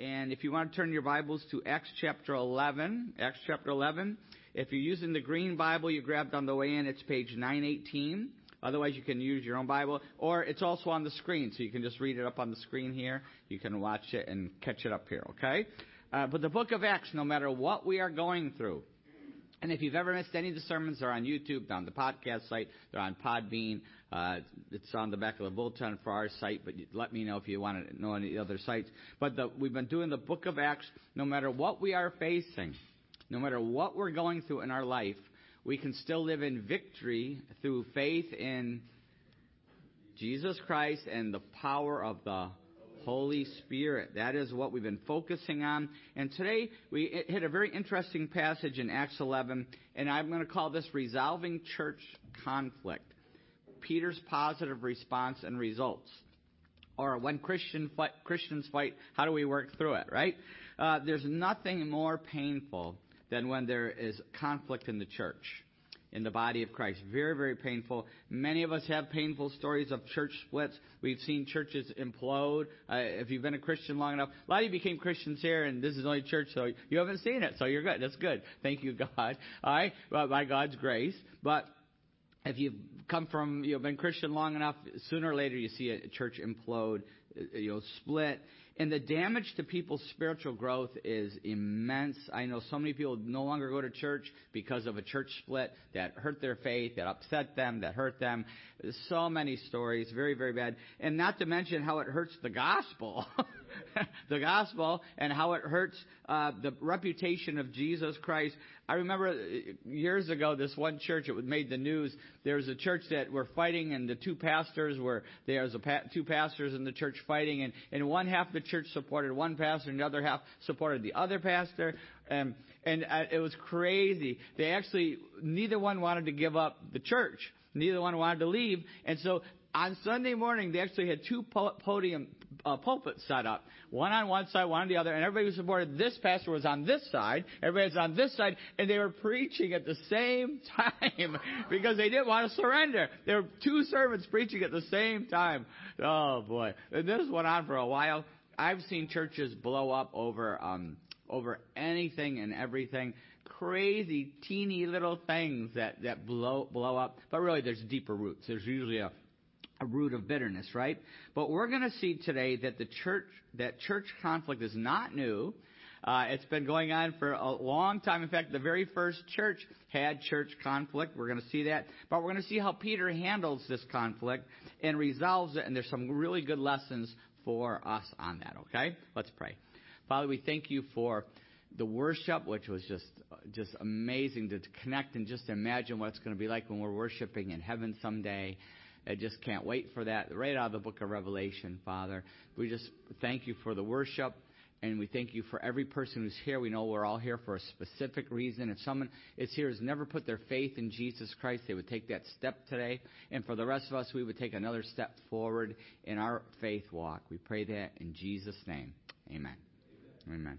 And if you want to turn your Bibles to Acts chapter 11, Acts chapter 11, if you're using the green Bible you grabbed on the way in, it's page 918. Otherwise, you can use your own Bible, or it's also on the screen, so you can just read it up on the screen here. You can watch it and catch it up here, okay? Uh, but the book of Acts, no matter what we are going through, if you've ever missed any of the sermons, they're on YouTube, they're on the podcast site, they're on Podbean. Uh, it's on the back of the bulletin for our site, but let me know if you want to know any other sites. But the, we've been doing the book of Acts. No matter what we are facing, no matter what we're going through in our life, we can still live in victory through faith in Jesus Christ and the power of the Holy Spirit. That is what we've been focusing on. And today we hit a very interesting passage in Acts 11, and I'm going to call this Resolving Church Conflict. Peter's positive response and results. Or when Christian fight, Christians fight, how do we work through it, right? Uh, there's nothing more painful than when there is conflict in the church in the body of Christ. Very, very painful. Many of us have painful stories of church splits. We've seen churches implode. Uh, if you've been a Christian long enough, a lot of you became Christians here, and this is only church, so you haven't seen it, so you're good. That's good. Thank you, God. All right, well, by God's grace. But if you've come from, you know, been Christian long enough, sooner or later you see a church implode, uh, you know, split. And the damage to people's spiritual growth is immense. I know so many people no longer go to church because of a church split that hurt their faith, that upset them, that hurt them. So many stories, very, very bad. And not to mention how it hurts the gospel. the gospel and how it hurts uh, the reputation of Jesus Christ. I remember uh, years ago, this one church, it made the news. There was a church that were fighting, and the two pastors were, there was a pa- two pastors in the church fighting, and, and one half of the church supported one pastor, and the other half supported the other pastor. And, and uh, it was crazy. They actually, neither one wanted to give up the church. Neither one wanted to leave. And so on Sunday morning, they actually had two podium uh, pulpits set up, one on one side, one on the other, and everybody who supported this pastor was on this side, everybody was on this side, and they were preaching at the same time because they didn't want to surrender. There were two servants preaching at the same time. Oh boy, and this went on for a while. I've seen churches blow up over um, over anything and everything crazy, teeny little things that, that blow, blow up. But really, there's deeper roots. There's usually a, a root of bitterness, right? But we're going to see today that the church, that church conflict is not new. Uh, it's been going on for a long time. In fact, the very first church had church conflict. We're going to see that. But we're going to see how Peter handles this conflict and resolves it. And there's some really good lessons for us on that, okay? Let's pray. Father, we thank you for the worship, which was just just amazing to connect and just imagine what it's going to be like when we're worshiping in heaven someday. I just can't wait for that. Right out of the book of Revelation, Father. We just thank you for the worship. And we thank you for every person who's here. We know we're all here for a specific reason. If someone is here who's never put their faith in Jesus Christ, they would take that step today. And for the rest of us, we would take another step forward in our faith walk. We pray that in Jesus' name. Amen. Amen. Amen.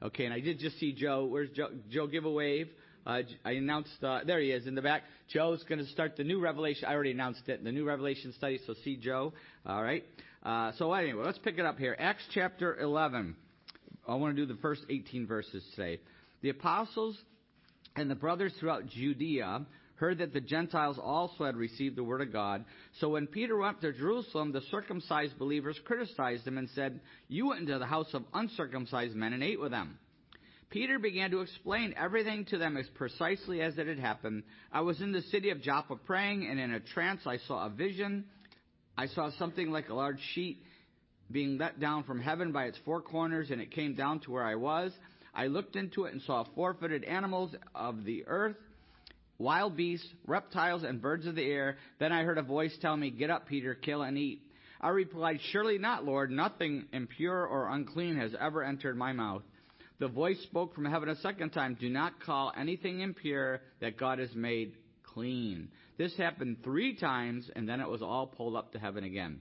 Okay, and I did just see Joe. Where's Joe? Joe, give a wave. I announced, uh, there he is in the back. Joe's going to start the new Revelation. I already announced it, the new Revelation study, so see Joe. All right. Uh, so anyway, let's pick it up here. Acts chapter 11. I want to do the first 18 verses today. The apostles and the brothers throughout Judea heard that the Gentiles also had received the word of God. So when Peter went to Jerusalem, the circumcised believers criticized him and said, You went into the house of uncircumcised men and ate with them. Peter began to explain everything to them as precisely as it had happened. I was in the city of Joppa praying, and in a trance I saw a vision. I saw something like a large sheet being let down from heaven by its four corners, and it came down to where I was. I looked into it and saw four footed animals of the earth wild beasts, reptiles, and birds of the air. Then I heard a voice tell me, Get up, Peter, kill and eat. I replied, Surely not, Lord. Nothing impure or unclean has ever entered my mouth. The voice spoke from heaven a second time, Do not call anything impure that God has made clean. This happened three times, and then it was all pulled up to heaven again.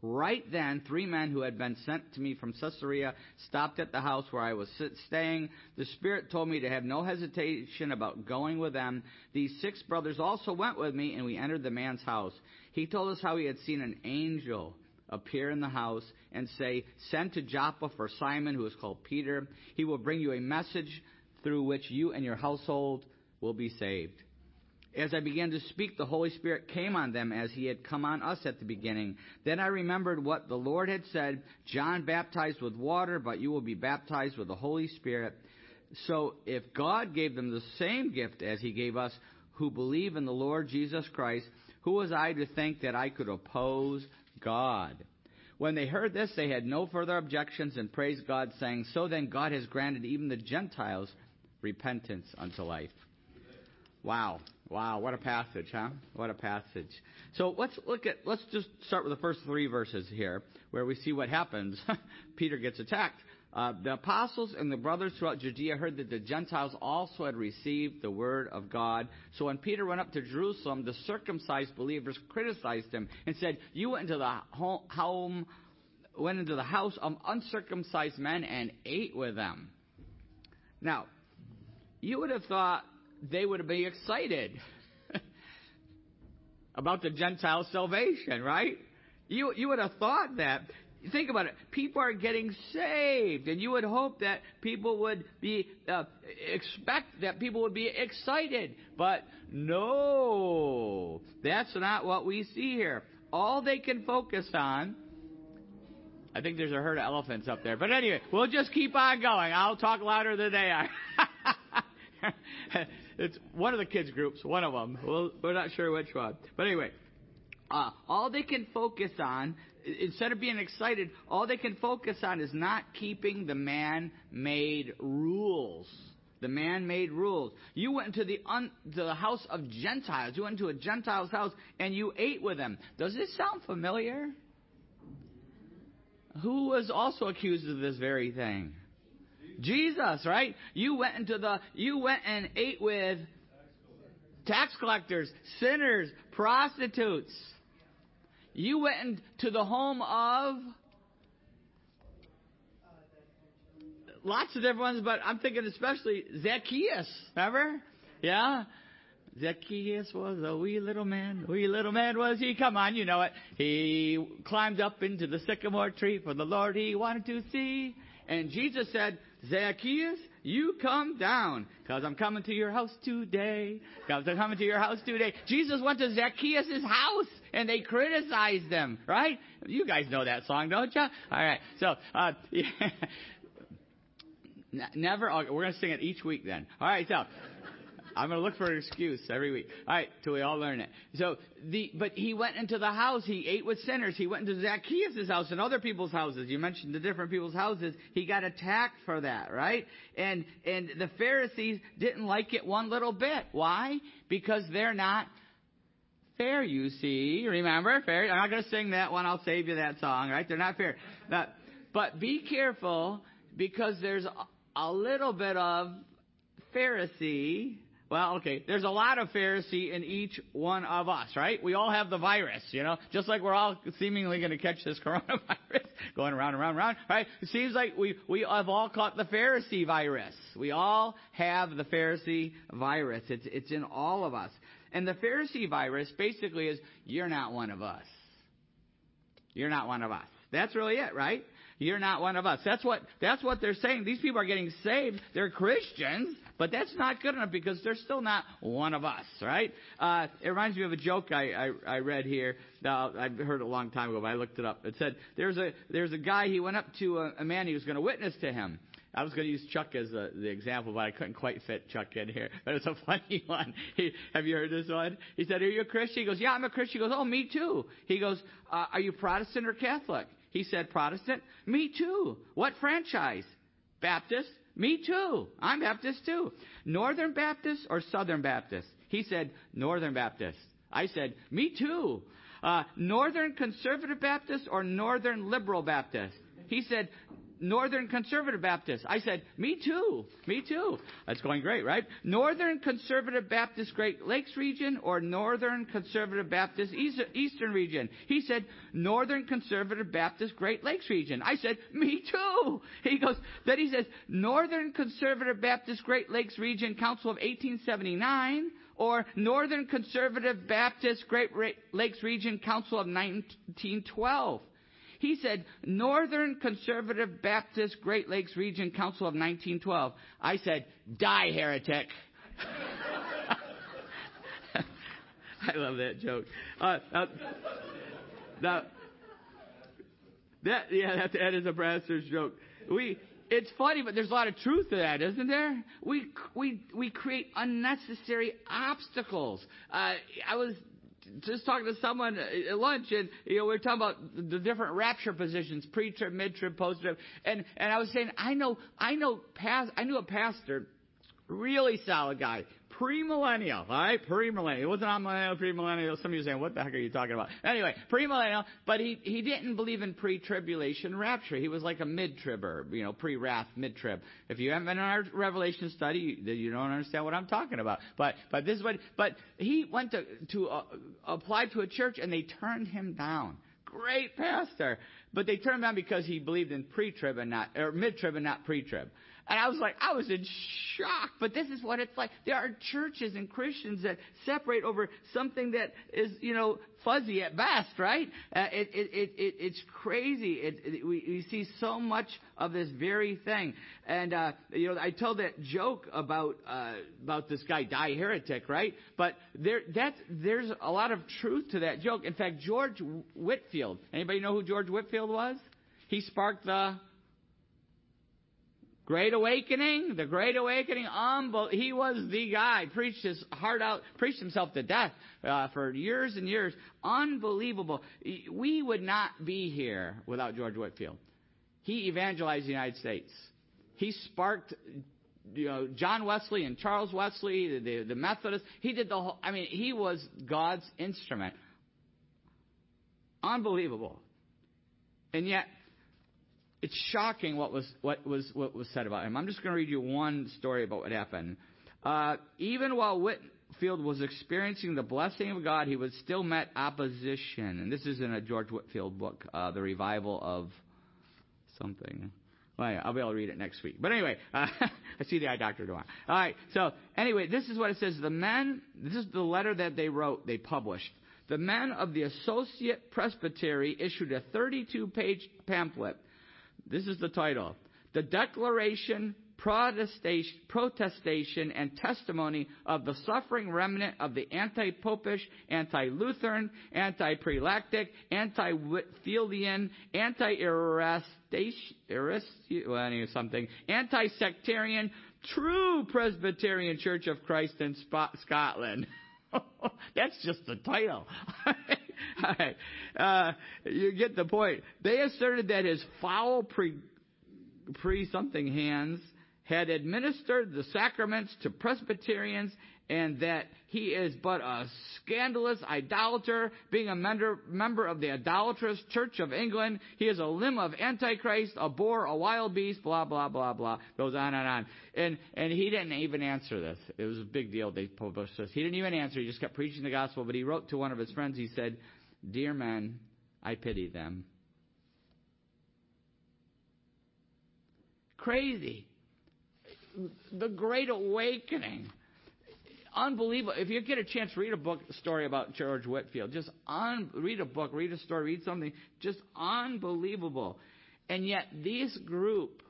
Right then, three men who had been sent to me from Caesarea stopped at the house where I was staying. The Spirit told me to have no hesitation about going with them. These six brothers also went with me, and we entered the man's house. He told us how he had seen an angel appear in the house and say, Send to Joppa for Simon, who is called Peter. He will bring you a message through which you and your household will be saved. As I began to speak, the Holy Spirit came on them as he had come on us at the beginning. Then I remembered what the Lord had said John baptized with water, but you will be baptized with the Holy Spirit. So if God gave them the same gift as he gave us who believe in the Lord Jesus Christ, who was I to think that I could oppose God? When they heard this, they had no further objections and praised God, saying, So then God has granted even the Gentiles repentance unto life. Wow. Wow, what a passage, huh? What a passage. So let's look at, let's just start with the first three verses here, where we see what happens. Peter gets attacked. Uh, the apostles and the brothers throughout Judea heard that the Gentiles also had received the word of God. So when Peter went up to Jerusalem, the circumcised believers criticized him and said, "You went into the home, went into the house of uncircumcised men and ate with them." Now, you would have thought they would have been excited about the Gentile salvation, right? You you would have thought that think about it. People are getting saved, and you would hope that people would be uh, expect that people would be excited. But no, that's not what we see here. All they can focus on. I think there's a herd of elephants up there. But anyway, we'll just keep on going. I'll talk louder than they are. it's one of the kids groups, one of them. Well, we're not sure which one. But anyway, uh, all they can focus on instead of being excited, all they can focus on is not keeping the man made rules. The man made rules. You went into the, un, to the house of Gentiles. You went into a Gentile's house and you ate with them. Does this sound familiar? Who was also accused of this very thing? Jesus, right? You went into the, you went and ate with tax collectors, sinners, prostitutes. You went into the home of lots of different ones, but I'm thinking especially Zacchaeus. Remember? Yeah? Zacchaeus was a wee little man. Wee little man was he. Come on, you know it. He climbed up into the sycamore tree for the Lord he wanted to see. And Jesus said, Zacchaeus, you come down, because I'm coming to your house today. Because I'm coming to your house today. Jesus went to Zacchaeus' house, and they criticized them, right? You guys know that song, don't you? All right. So, uh, never, we're going to sing it each week then. All right, so. I'm going to look for an excuse every week. All right, till we all learn it. So the, but he went into the house. He ate with sinners. He went into Zacchaeus' house and other people's houses. You mentioned the different people's houses. He got attacked for that, right? And and the Pharisees didn't like it one little bit. Why? Because they're not fair. You see, remember fair. I'm not going to sing that one. I'll save you that song, right? They're not fair. But, be careful because there's a, a little bit of Pharisee well, okay, there's a lot of Pharisee in each one of us, right? We all have the virus, you know, just like we're all seemingly going to catch this coronavirus going around and around and around, right? It seems like we, we have all caught the Pharisee virus. We all have the Pharisee virus. It's, it's in all of us. And the Pharisee virus basically is, you're not one of us. You're not one of us. That's really it, right? You're not one of us. That's what, that's what they're saying. These people are getting saved. They're Christians, but that's not good enough because they're still not one of us, right? Uh, it reminds me of a joke I, I, I read here. Now, I heard it a long time ago, but I looked it up. It said, there's a, there's a guy, he went up to a, a man, he was going to witness to him. I was going to use Chuck as a, the example, but I couldn't quite fit Chuck in here. But it's a funny one. He, have you heard this one? He said, "Are you a Christian?" He goes, "Yeah, I'm a Christian." He goes, "Oh, me too." He goes, uh, "Are you Protestant or Catholic?" He said, Protestant? Me too. What franchise? Baptist? Me too. I'm Baptist too. Northern Baptist or Southern Baptist? He said, Northern Baptist. I said, Me too. Uh, Northern Conservative Baptist or Northern Liberal Baptist? He said, Northern Conservative Baptist. I said, me too. Me too. That's going great, right? Northern Conservative Baptist Great Lakes region or Northern Conservative Baptist Eastern region? He said, Northern Conservative Baptist Great Lakes region. I said, me too. He goes, then he says, Northern Conservative Baptist Great Lakes region Council of 1879 or Northern Conservative Baptist Great Lakes Region Council of 1912. He said, Northern Conservative Baptist Great Lakes Region Council of 1912. I said, die heretic. I love that joke. Uh, uh, that yeah, that, that is a pastor's joke. We it's funny, but there's a lot of truth to that, isn't there? We we we create unnecessary obstacles. Uh, I was just talking to someone at lunch, and you know we were talking about the different rapture positions: pre-trib, mid-trib, post-trib, and and I was saying I know I know past I knew a pastor, really solid guy, premillennial, right? Premillennial. It wasn't on millennial, premillennial. Some of you are saying, what the heck are you talking about? Anyway, premillennial, but he, he didn't believe in pre-tribulation rapture. He was like a mid-tribber, you know, pre-wrath, mid-trib. If you haven't been in our Revelation study, you, you don't understand what I'm talking about. But, but this is what, but he went to, to uh, apply to a church and they turned him down. Great pastor. But they turned him down because he believed in pre-trib and not, or mid-trib and not pre-trib. And I was like, I was in shock. But this is what it's like. There are churches and Christians that separate over something that is, you know, fuzzy at best, right? Uh, it, it, it, it, it's crazy. It, it, we, we see so much of this very thing. And, uh, you know, I told that joke about, uh, about this guy, Die Heretic, right? But there, that's, there's a lot of truth to that joke. In fact, George Whitefield, anybody know who George Whitefield was? He sparked the Great Awakening, the Great Awakening, he was the guy, preached his heart out, preached himself to death uh, for years and years. Unbelievable. We would not be here without George Whitefield. He evangelized the United States. He sparked you know, John Wesley and Charles Wesley, the, the, the Methodists. He did the whole, I mean, he was God's instrument. Unbelievable. And yet, it's shocking what was what was what was said about him. I'm just going to read you one story about what happened. Uh, even while Whitefield was experiencing the blessing of God, he was still met opposition. And this is in a George Whitefield book, uh, The Revival of something. Well, yeah, I'll be able to read it next week. But anyway, uh, I see the eye doctor tomorrow. All right. So anyway, this is what it says. The men. This is the letter that they wrote. They published. The men of the Associate Presbytery issued a 32-page pamphlet this is the title. The Declaration, Protestation, and Testimony of the Suffering Remnant of the Anti-Popish, Anti-Lutheran, Anti-Prelatic, Anti-Whitefieldian, Anti-Erastic, something, Anti-Sectarian, True Presbyterian Church of Christ in Scotland. That's just the title. All right. Uh, you get the point. They asserted that his foul pre, pre something hands had administered the sacraments to Presbyterians and that he is but a scandalous idolater, being a member, of the idolatrous Church of England. He is a limb of Antichrist, a boar, a wild beast, blah, blah, blah, blah. Goes on and on. And, and he didn't even answer this. It was a big deal. They published this. He didn't even answer. He just kept preaching the gospel. But he wrote to one of his friends. He said, Dear men, I pity them. Crazy. The Great Awakening unbelievable. If you get a chance, read a book story about George Whitefield. Just un, read a book, read a story, read something. Just unbelievable. And yet, this group,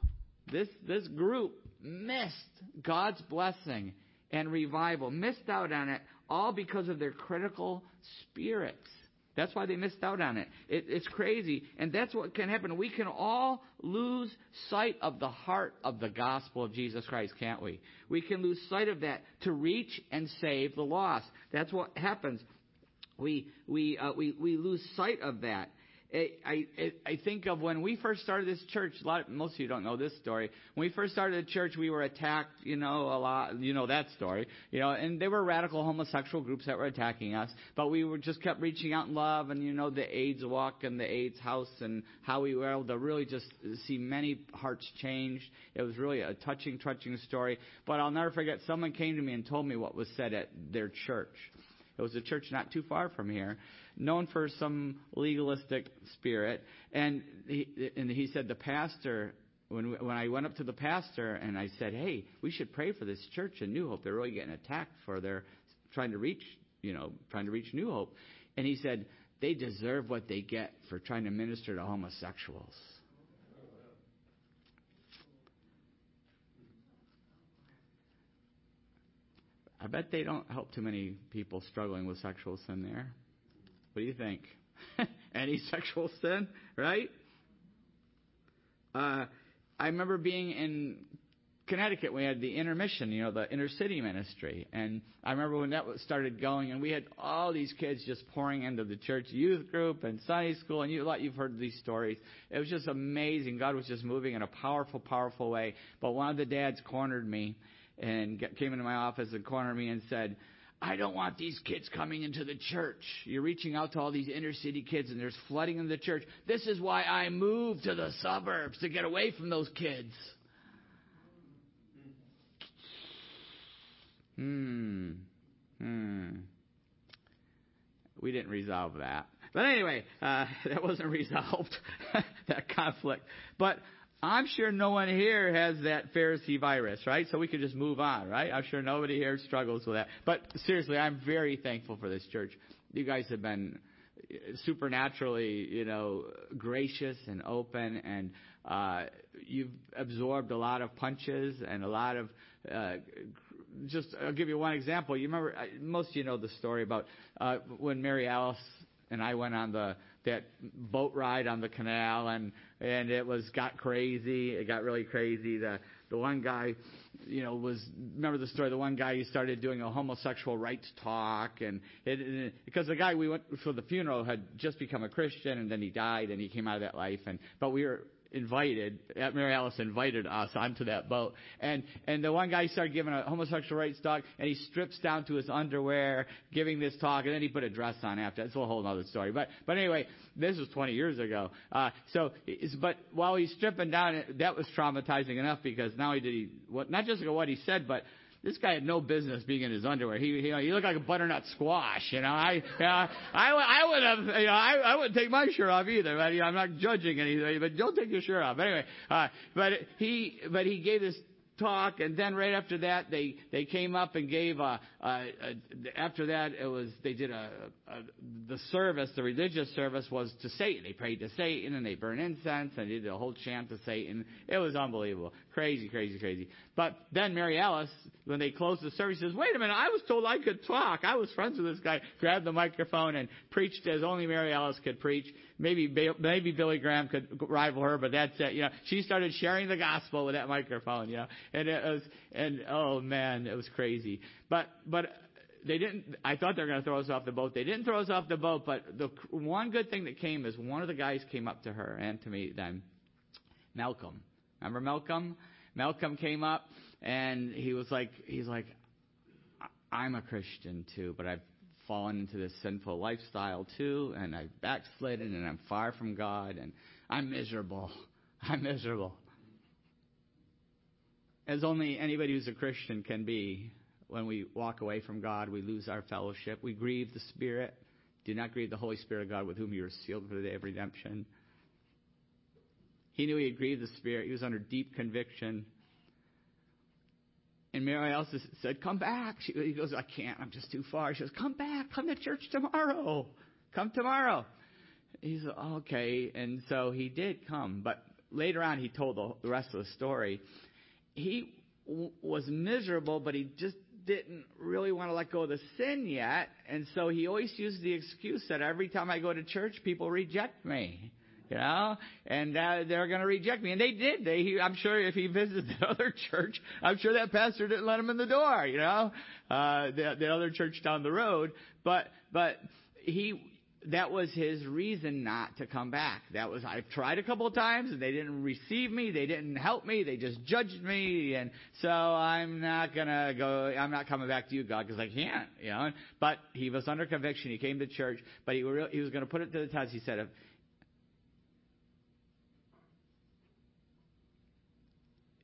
this this group missed God's blessing and revival, missed out on it, all because of their critical spirits. That's why they missed out on it. it. It's crazy. And that's what can happen. We can all lose sight of the heart of the gospel of Jesus Christ, can't we? We can lose sight of that to reach and save the lost. That's what happens. We, we, uh, we, we lose sight of that. I, think of when we first started this church. A lot, most of you don't know this story. When we first started the church, we were attacked. You know a lot. You know that story. You know, and they were radical homosexual groups that were attacking us. But we were just kept reaching out in love, and you know the AIDS walk and the AIDS house, and how we were able to really just see many hearts changed. It was really a touching, touching story. But I'll never forget. Someone came to me and told me what was said at their church. It was a church not too far from here, known for some legalistic spirit. And he, and he said the pastor, when, when I went up to the pastor and I said, hey, we should pray for this church in New Hope. They're really getting attacked for their trying to reach, you know, trying to reach New Hope. And he said, they deserve what they get for trying to minister to homosexuals. I bet they don't help too many people struggling with sexual sin there. What do you think? Any sexual sin, right? Uh, I remember being in Connecticut. We had the intermission, you know, the inner city ministry, and I remember when that started going, and we had all these kids just pouring into the church youth group and Sunday school, and you lot you've heard these stories. It was just amazing. God was just moving in a powerful, powerful way. But one of the dads cornered me and came into my office and cornered me and said, I don't want these kids coming into the church. You're reaching out to all these inner city kids and there's flooding in the church. This is why I moved to the suburbs to get away from those kids. Hmm. Hmm. We didn't resolve that. But anyway, uh, that wasn't resolved, that conflict. But I'm sure no one here has that Pharisee virus, right? So we could just move on, right? I'm sure nobody here struggles with that. But seriously, I'm very thankful for this church. You guys have been supernaturally, you know, gracious and open, and uh, you've absorbed a lot of punches and a lot of. Uh, just, I'll give you one example. You remember, most of you know the story about uh, when Mary Alice and I went on the that boat ride on the canal and and it was got crazy. It got really crazy. The the one guy, you know, was remember the story. The one guy he started doing a homosexual rights talk, and it, it, because the guy we went for the funeral had just become a Christian, and then he died, and he came out of that life. And but we were invited, Mary Alice invited us onto that boat. And, and the one guy started giving a homosexual rights talk, and he strips down to his underwear, giving this talk, and then he put a dress on after. It's a whole other story. But, but anyway, this was 20 years ago. Uh, so, but while he's stripping down, that was traumatizing enough because now he did he, what, not just what he said, but this guy had no business being in his underwear. He, he, he looked like a butternut squash, you know. I, you know, I, I would have, you know, I, I wouldn't take my shirt off either. But, you know, I'm not judging anything, but don't take your shirt off. Anyway, uh, but he, but he gave this talk, and then right after that, they they came up and gave a. a after that, it was they did a, a the service, the religious service was to Satan. They prayed to Satan and they burned incense and they did a whole chant to Satan. It was unbelievable, crazy, crazy, crazy. But then Mary Alice, when they closed the service, says, "Wait a minute, I was told I could talk. I was friends with this guy." Grabbed the microphone and preached as only Mary Alice could preach. Maybe maybe Billy Graham could rival her, but that's it. You know, she started sharing the gospel with that microphone. You know, and it was and oh man, it was crazy. But but they didn't. I thought they were going to throw us off the boat. They didn't throw us off the boat. But the one good thing that came is one of the guys came up to her and to me then, Malcolm. Remember Malcolm? Malcolm came up and he was like, he's like, I'm a Christian too, but I've fallen into this sinful lifestyle too, and I've backslidden, and I'm far from God, and I'm miserable. I'm miserable. As only anybody who's a Christian can be. When we walk away from God, we lose our fellowship. We grieve the Spirit. Do not grieve the Holy Spirit of God with whom you are sealed for the day of redemption. He knew he had grieved the Spirit. He was under deep conviction. And Mary Alice said, Come back. She, he goes, I can't. I'm just too far. She goes, Come back. Come to church tomorrow. Come tomorrow. He said, Okay. And so he did come. But later on, he told the, the rest of the story. He w- was miserable, but he just didn't really want to let go of the sin yet. And so he always used the excuse that every time I go to church, people reject me you know, and uh, they're going to reject me. And they did. They, he, I'm sure if he visited the other church, I'm sure that pastor didn't let him in the door, you know, uh, the, the other church down the road. But, but he, that was his reason not to come back. That was, I've tried a couple of times and they didn't receive me. They didn't help me. They just judged me. And so I'm not going to go, I'm not coming back to you, God, because I can't, you know. But he was under conviction. He came to church, but he, he was going to put it to the test. He said,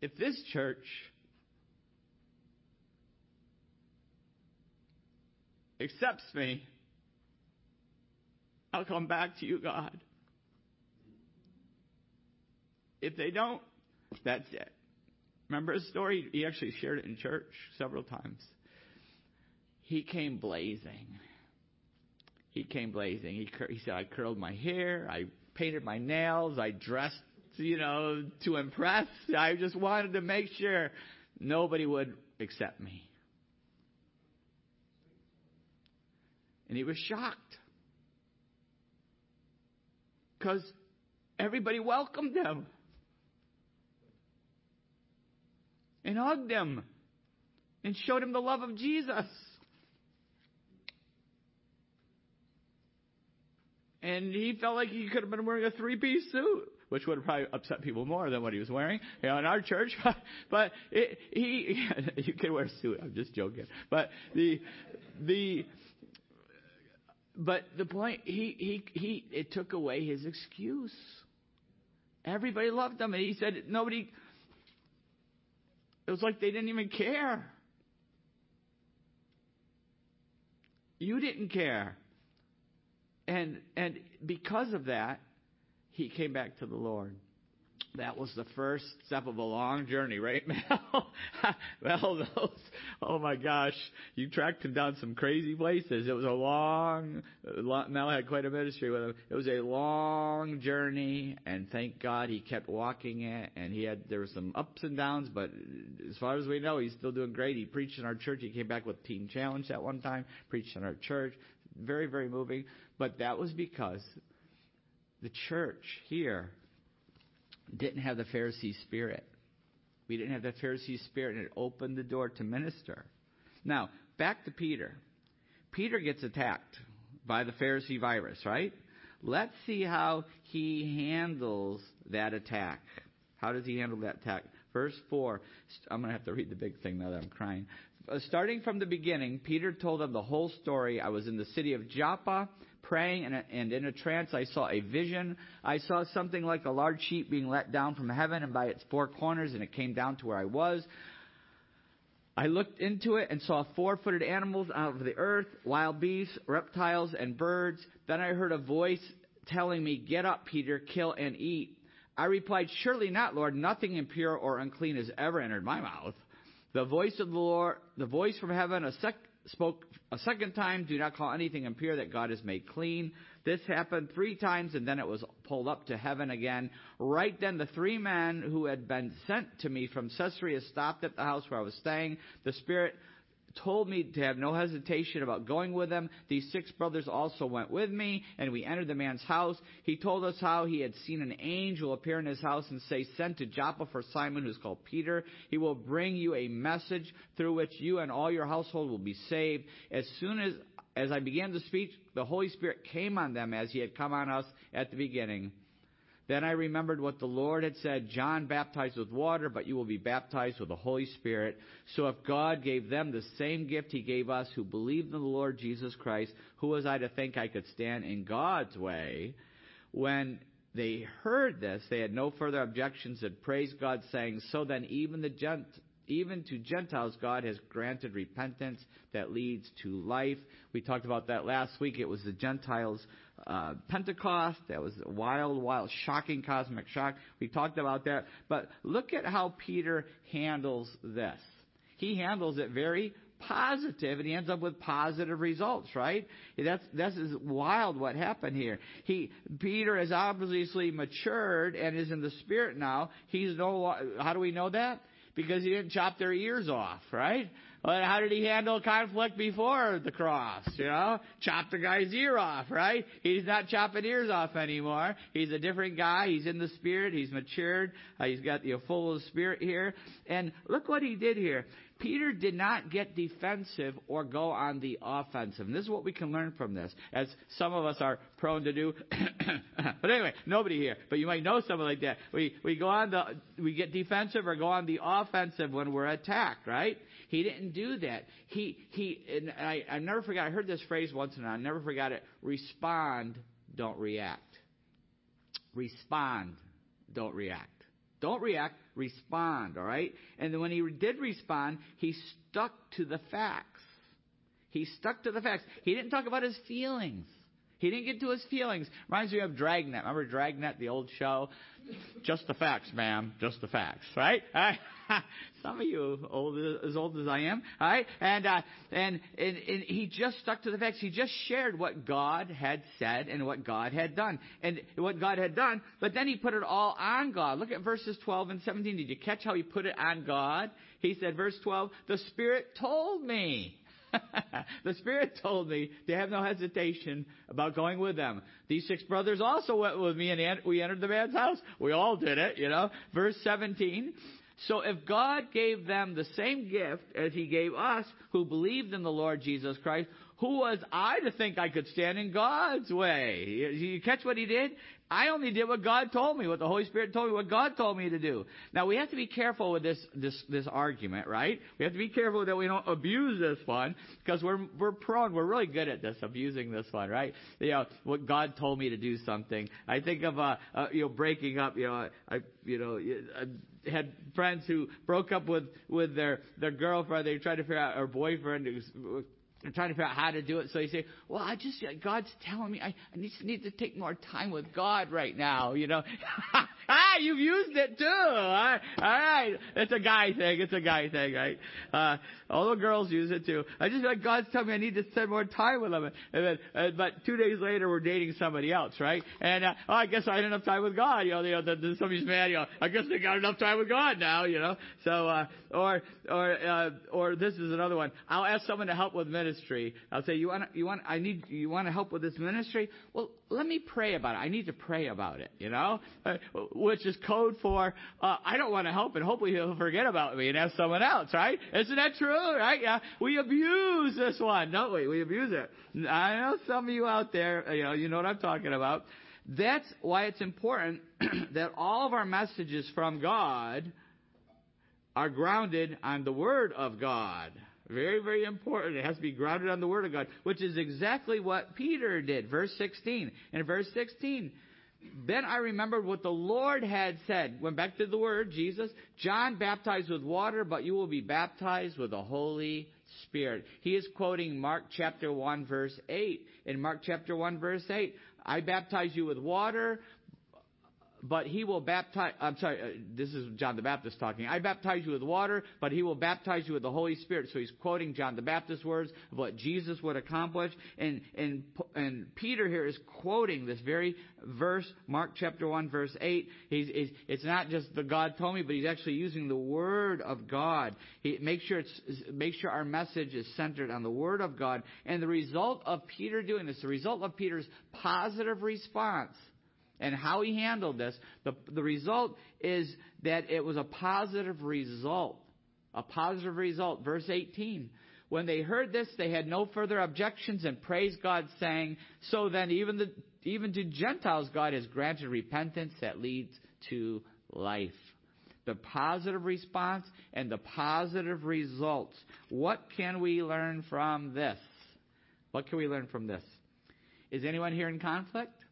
if this church accepts me, I'll come back to you, God. If they don't, that's it. Remember his story? He actually shared it in church several times. He came blazing. he came blazing. He, he said, I curled my hair, I painted my nails, I dressed, you know, to impress. I just wanted to make sure nobody would accept me. And he was shocked. Because everybody welcomed him and hugged him and showed him the love of Jesus. And he felt like he could have been wearing a three piece suit, which would have probably upset people more than what he was wearing you know, in our church. but it, he, you can wear a suit. I'm just joking. But the, the, but the point, he, he, he, it took away his excuse. Everybody loved him, and he said nobody. It was like they didn't even care. You didn't care. And and because of that, he came back to the Lord. That was the first step of a long journey, right, Mel? well, those, oh my gosh, you tracked him down some crazy places. It was a long, Mel had quite a ministry with him. It was a long journey, and thank God he kept walking it, and he had, there were some ups and downs, but as far as we know, he's still doing great. He preached in our church. He came back with Teen Challenge at one time, preached in our church. Very, very moving. But that was because the church here didn't have the Pharisee spirit. We didn't have the Pharisee spirit, and it opened the door to minister. Now, back to Peter. Peter gets attacked by the Pharisee virus, right? Let's see how he handles that attack. How does he handle that attack? Verse 4. I'm going to have to read the big thing now that I'm crying. Uh, starting from the beginning, Peter told them the whole story. I was in the city of Joppa praying, and, and in a trance I saw a vision. I saw something like a large sheet being let down from heaven and by its four corners, and it came down to where I was. I looked into it and saw four footed animals out of the earth, wild beasts, reptiles, and birds. Then I heard a voice telling me, Get up, Peter, kill and eat. I replied, Surely not, Lord. Nothing impure or unclean has ever entered my mouth. The voice of the Lord, the voice from heaven, a sec- spoke a second time, do not call anything impure that God has made clean. This happened three times and then it was pulled up to heaven again. Right then the three men who had been sent to me from Caesarea stopped at the house where I was staying. The Spirit told me to have no hesitation about going with them. These six brothers also went with me, and we entered the man's house. He told us how he had seen an angel appear in his house and say, Send to Joppa for Simon, who's called Peter. He will bring you a message through which you and all your household will be saved. As soon as as I began to speak, the Holy Spirit came on them as he had come on us at the beginning. Then I remembered what the Lord had said John baptized with water, but you will be baptized with the Holy Spirit. So if God gave them the same gift he gave us who believed in the Lord Jesus Christ, who was I to think I could stand in God's way? When they heard this, they had no further objections and praised God, saying, So then even the Gent- even to Gentiles, God has granted repentance that leads to life. We talked about that last week. It was the Gentiles uh, Pentecost. That was a wild, wild, shocking cosmic shock. We talked about that. But look at how Peter handles this. He handles it very positive, and he ends up with positive results, right? That's that's is wild what happened here. He Peter has obviously matured and is in the spirit now. He's no. How do we know that? Because he didn't chop their ears off, right? But how did he handle conflict before the cross? You know, chop the guy's ear off, right? He's not chopping ears off anymore. He's a different guy. He's in the spirit. He's matured. Uh, he's got the full of the spirit here. And look what he did here. Peter did not get defensive or go on the offensive. And this is what we can learn from this, as some of us are prone to do. but anyway, nobody here, but you might know someone like that. We we go on the we get defensive or go on the offensive when we're attacked, right? He didn't do that. He he and I I never forgot. I heard this phrase once and I never forgot it. Respond, don't react. Respond, don't react. Don't react, respond, all right? And when he did respond, he stuck to the facts. He stuck to the facts. He didn't talk about his feelings. He didn't get to his feelings. Reminds me of Dragnet. Remember Dragnet, the old show? Just the facts, ma'am. Just the facts, right? Some of you old as old as I am, all right? And, uh, and and and he just stuck to the facts. He just shared what God had said and what God had done, and what God had done. But then he put it all on God. Look at verses 12 and 17. Did you catch how he put it on God? He said, verse 12, "The Spirit told me." the Spirit told me to have no hesitation about going with them. These six brothers also went with me, and we entered the man's house. We all did it, you know. Verse 17. So if God gave them the same gift as He gave us who believed in the Lord Jesus Christ, who was I to think I could stand in God's way? You catch what He did? I only did what God told me, what the Holy Spirit told me, what God told me to do. Now we have to be careful with this this this argument, right? We have to be careful that we don't abuse this one because we're we're prone, we're really good at this, abusing this one, right? You know, what God told me to do something. I think of uh, uh you know breaking up. You know, I you know. I had friends who broke up with with their their girlfriend. They tried to figure out or boyfriend who I'm trying to figure out how to do it. So you say, well, I just, God's telling me I, I just need to take more time with God right now, you know. ah, you've used it too. All right. All right. It's a guy thing. It's a guy thing, right? Uh, all the girls use it too. I just like God's telling me I need to spend more time with them. And then, uh, but two days later, we're dating somebody else, right? And, uh, oh, I guess I had enough time with God. You know, you know, the, the, somebody's mad, you know, I guess they got enough time with God now, you know. So, uh, or, or, uh, or this is another one. I'll ask someone to help with ministry. I'll say, you want, you want, I need, you want to help with this ministry? Well, let me pray about it. I need to pray about it, you know, uh, which is code for, uh, I don't want to help and hopefully he'll forget about me and have someone else, right? Isn't that true, right? Yeah. We abuse this one, don't we? We abuse it. I know some of you out there, you know, you know what I'm talking about. That's why it's important that all of our messages from God are grounded on the Word of God. Very, very important. It has to be grounded on the Word of God, which is exactly what Peter did. Verse 16. In verse 16, then I remembered what the Lord had said. Went back to the Word, Jesus. John baptized with water, but you will be baptized with the Holy Spirit. He is quoting Mark chapter 1 verse 8. In Mark chapter 1 verse 8, I baptize you with water, but he will baptize, I'm sorry, uh, this is John the Baptist talking. I baptize you with water, but he will baptize you with the Holy Spirit. So he's quoting John the Baptist's words of what Jesus would accomplish. And, and, and Peter here is quoting this very verse, Mark chapter 1 verse 8. He's, he's, it's not just the God told me, but he's actually using the Word of God. He, make sure it's, make sure our message is centered on the Word of God. And the result of Peter doing this, the result of Peter's positive response, and how he handled this, the, the result is that it was a positive result. A positive result. Verse 18. When they heard this, they had no further objections and praised God, saying, So then, even, the, even to Gentiles, God has granted repentance that leads to life. The positive response and the positive results. What can we learn from this? What can we learn from this? Is anyone here in conflict?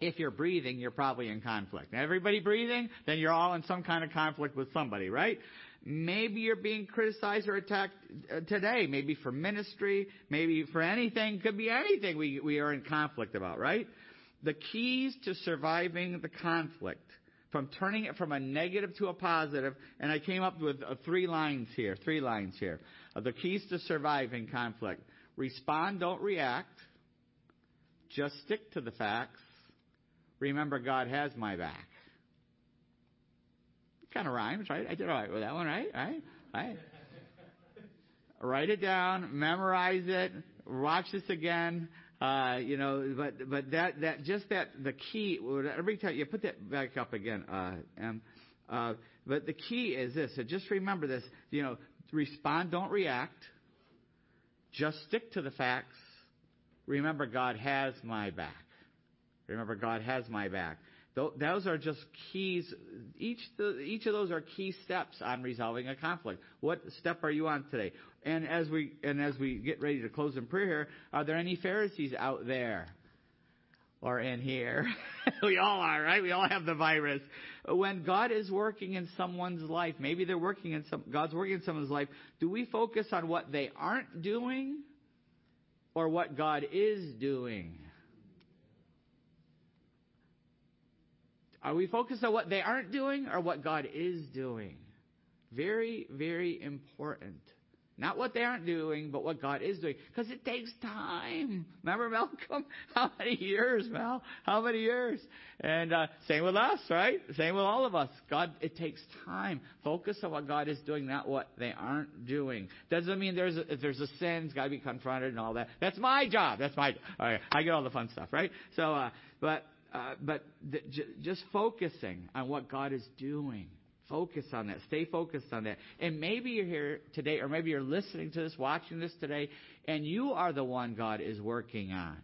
If you're breathing, you're probably in conflict. everybody breathing, then you're all in some kind of conflict with somebody, right? Maybe you're being criticized or attacked uh, today, maybe for ministry, maybe for anything, could be anything we, we are in conflict about, right? The keys to surviving the conflict, from turning it from a negative to a positive, and I came up with uh, three lines here, three lines here. Uh, the keys to surviving conflict. Respond, don't react. Just stick to the facts remember God has my back. Kind of rhymes, right? I did all right with that one, right? Right? Right? Write it down, memorize it, watch this again. Uh, you know, but but that that just that the key. Every time you put that back up again, uh, uh, but the key is this. So just remember this. You know, respond, don't react. Just stick to the facts. Remember, God has my back. Remember, God has my back. Those are just keys. Each, each of those are key steps on resolving a conflict. What step are you on today? And as we, and as we get ready to close in prayer here, are there any Pharisees out there? Or in here? we all are, right? We all have the virus. When God is working in someone's life, maybe they're working in some, God's working in someone's life, do we focus on what they aren't doing or what God is doing? Are we focused on what they aren't doing or what God is doing? Very, very important. Not what they aren't doing, but what God is doing. Because it takes time. Remember Malcolm? How many years, Mal? How many years? And uh, same with us, right? Same with all of us. God, it takes time. Focus on what God is doing, not what they aren't doing. Doesn't mean there's a, if there's a sin, it's got to be confronted and all that. That's my job. That's my. I get all the fun stuff, right? So, uh, but uh, but th- j- just focusing on what God is doing. Focus on that. Stay focused on that. And maybe you're here today, or maybe you're listening to this, watching this today, and you are the one God is working on.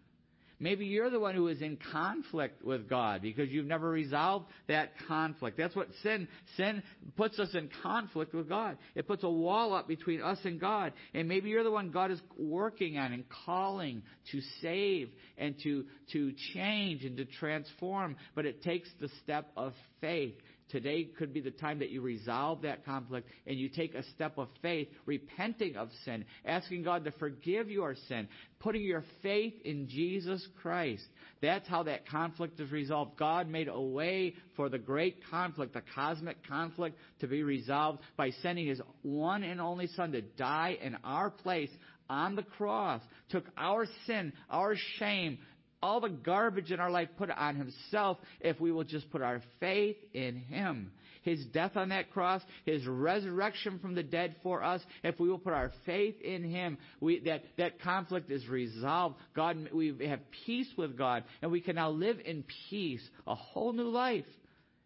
Maybe you're the one who is in conflict with God because you've never resolved that conflict. That's what sin, sin puts us in conflict with God. It puts a wall up between us and God. And maybe you're the one God is working on and calling to save and to, to change and to transform. But it takes the step of faith. Today could be the time that you resolve that conflict and you take a step of faith, repenting of sin, asking God to forgive your sin, putting your faith in Jesus Christ. That's how that conflict is resolved. God made a way for the great conflict, the cosmic conflict, to be resolved by sending His one and only Son to die in our place on the cross, took our sin, our shame, all the garbage in our life, put on Himself if we will just put our faith in Him. His death on that cross, His resurrection from the dead for us, if we will put our faith in Him, we, that, that conflict is resolved. God, we have peace with God, and we can now live in peace, a whole new life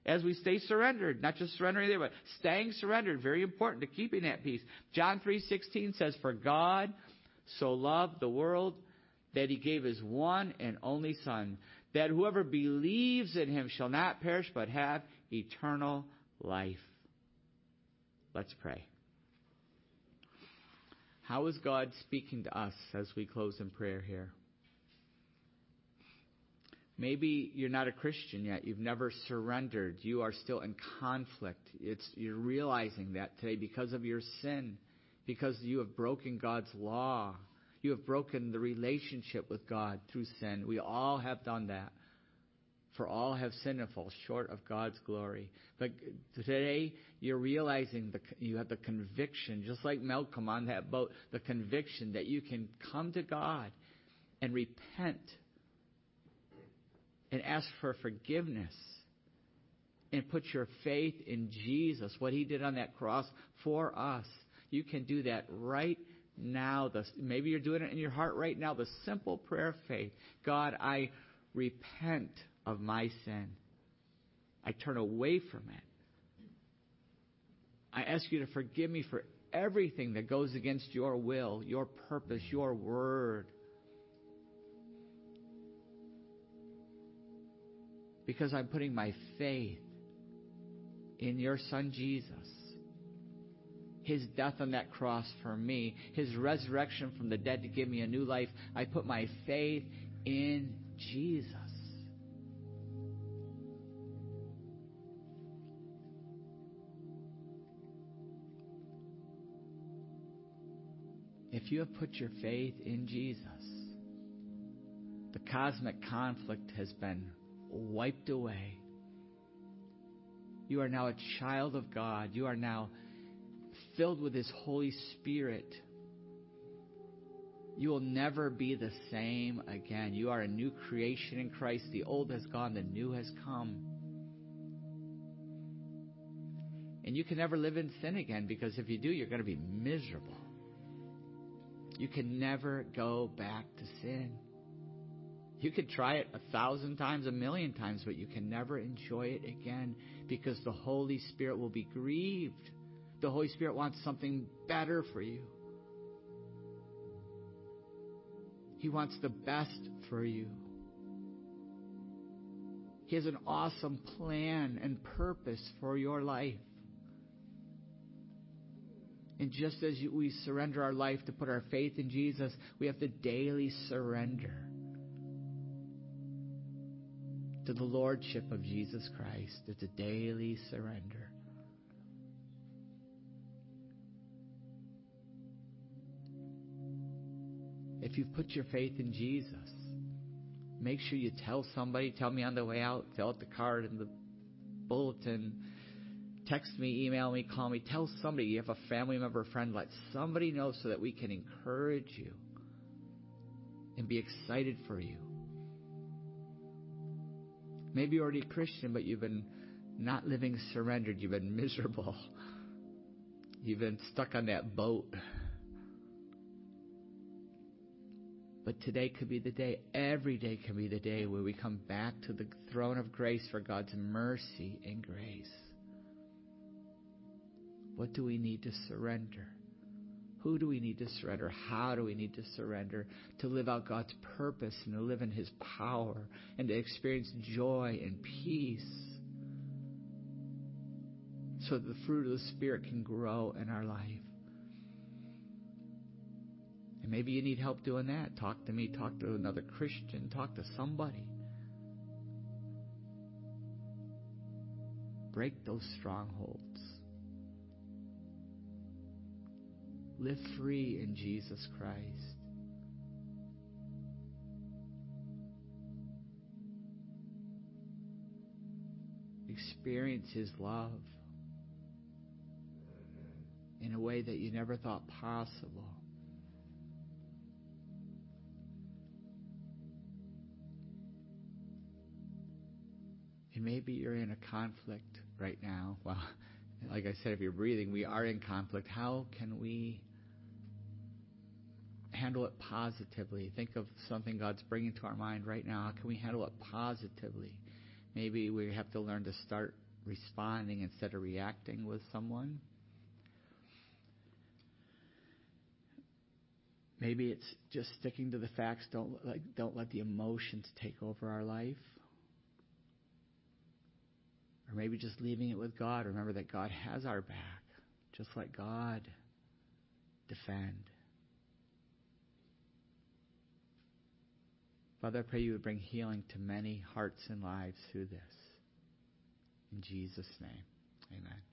as we stay surrendered, not just surrendering there, but staying surrendered. Very important to keeping that peace. John 3:16 says, "For God so loved the world that he gave his one and only Son, that whoever believes in him shall not perish but have eternal life. Let's pray. How is God speaking to us as we close in prayer here? Maybe you're not a Christian yet. You've never surrendered. You are still in conflict. It's, you're realizing that today because of your sin, because you have broken God's law. You have broken the relationship with God through sin. We all have done that. For all have sinned and fall short of God's glory. But today, you're realizing the, you have the conviction, just like Malcolm on that boat, the conviction that you can come to God and repent and ask for forgiveness and put your faith in Jesus, what He did on that cross for us. You can do that right now. The, maybe you're doing it in your heart right now. The simple prayer of faith God, I repent of my sin. I turn away from it. I ask you to forgive me for everything that goes against your will, your purpose, your word. Because I'm putting my faith in your Son Jesus. His death on that cross for me, His resurrection from the dead to give me a new life. I put my faith in Jesus. If you have put your faith in Jesus, the cosmic conflict has been wiped away. You are now a child of God. You are now filled with His Holy Spirit. You will never be the same again. You are a new creation in Christ. The old has gone, the new has come. And you can never live in sin again because if you do, you're going to be miserable. You can never go back to sin. You could try it a thousand times, a million times, but you can never enjoy it again because the Holy Spirit will be grieved. The Holy Spirit wants something better for you. He wants the best for you. He has an awesome plan and purpose for your life. And just as we surrender our life to put our faith in Jesus, we have to daily surrender to the Lordship of Jesus Christ. It's a daily surrender. If you've put your faith in Jesus, make sure you tell somebody, tell me on the way out, fill out the card in the bulletin. Text me, email me, call me. Tell somebody. You have a family member, friend. Let somebody know so that we can encourage you and be excited for you. Maybe you're already a Christian, but you've been not living surrendered. You've been miserable. You've been stuck on that boat. But today could be the day, every day can be the day where we come back to the throne of grace for God's mercy and grace. What do we need to surrender? Who do we need to surrender? How do we need to surrender to live out God's purpose and to live in His power and to experience joy and peace so that the fruit of the Spirit can grow in our life? And maybe you need help doing that. Talk to me, talk to another Christian, talk to somebody. Break those strongholds. Live free in Jesus Christ. Experience His love in a way that you never thought possible. And maybe you're in a conflict right now. Well, like I said, if you're breathing, we are in conflict. How can we handle it positively? Think of something God's bringing to our mind right now. How can we handle it positively? Maybe we have to learn to start responding instead of reacting with someone. Maybe it's just sticking to the facts. Don't like, don't let the emotions take over our life. Or maybe just leaving it with God. Remember that God has our back. Just let God defend. Father, I pray you would bring healing to many hearts and lives through this. In Jesus' name, amen.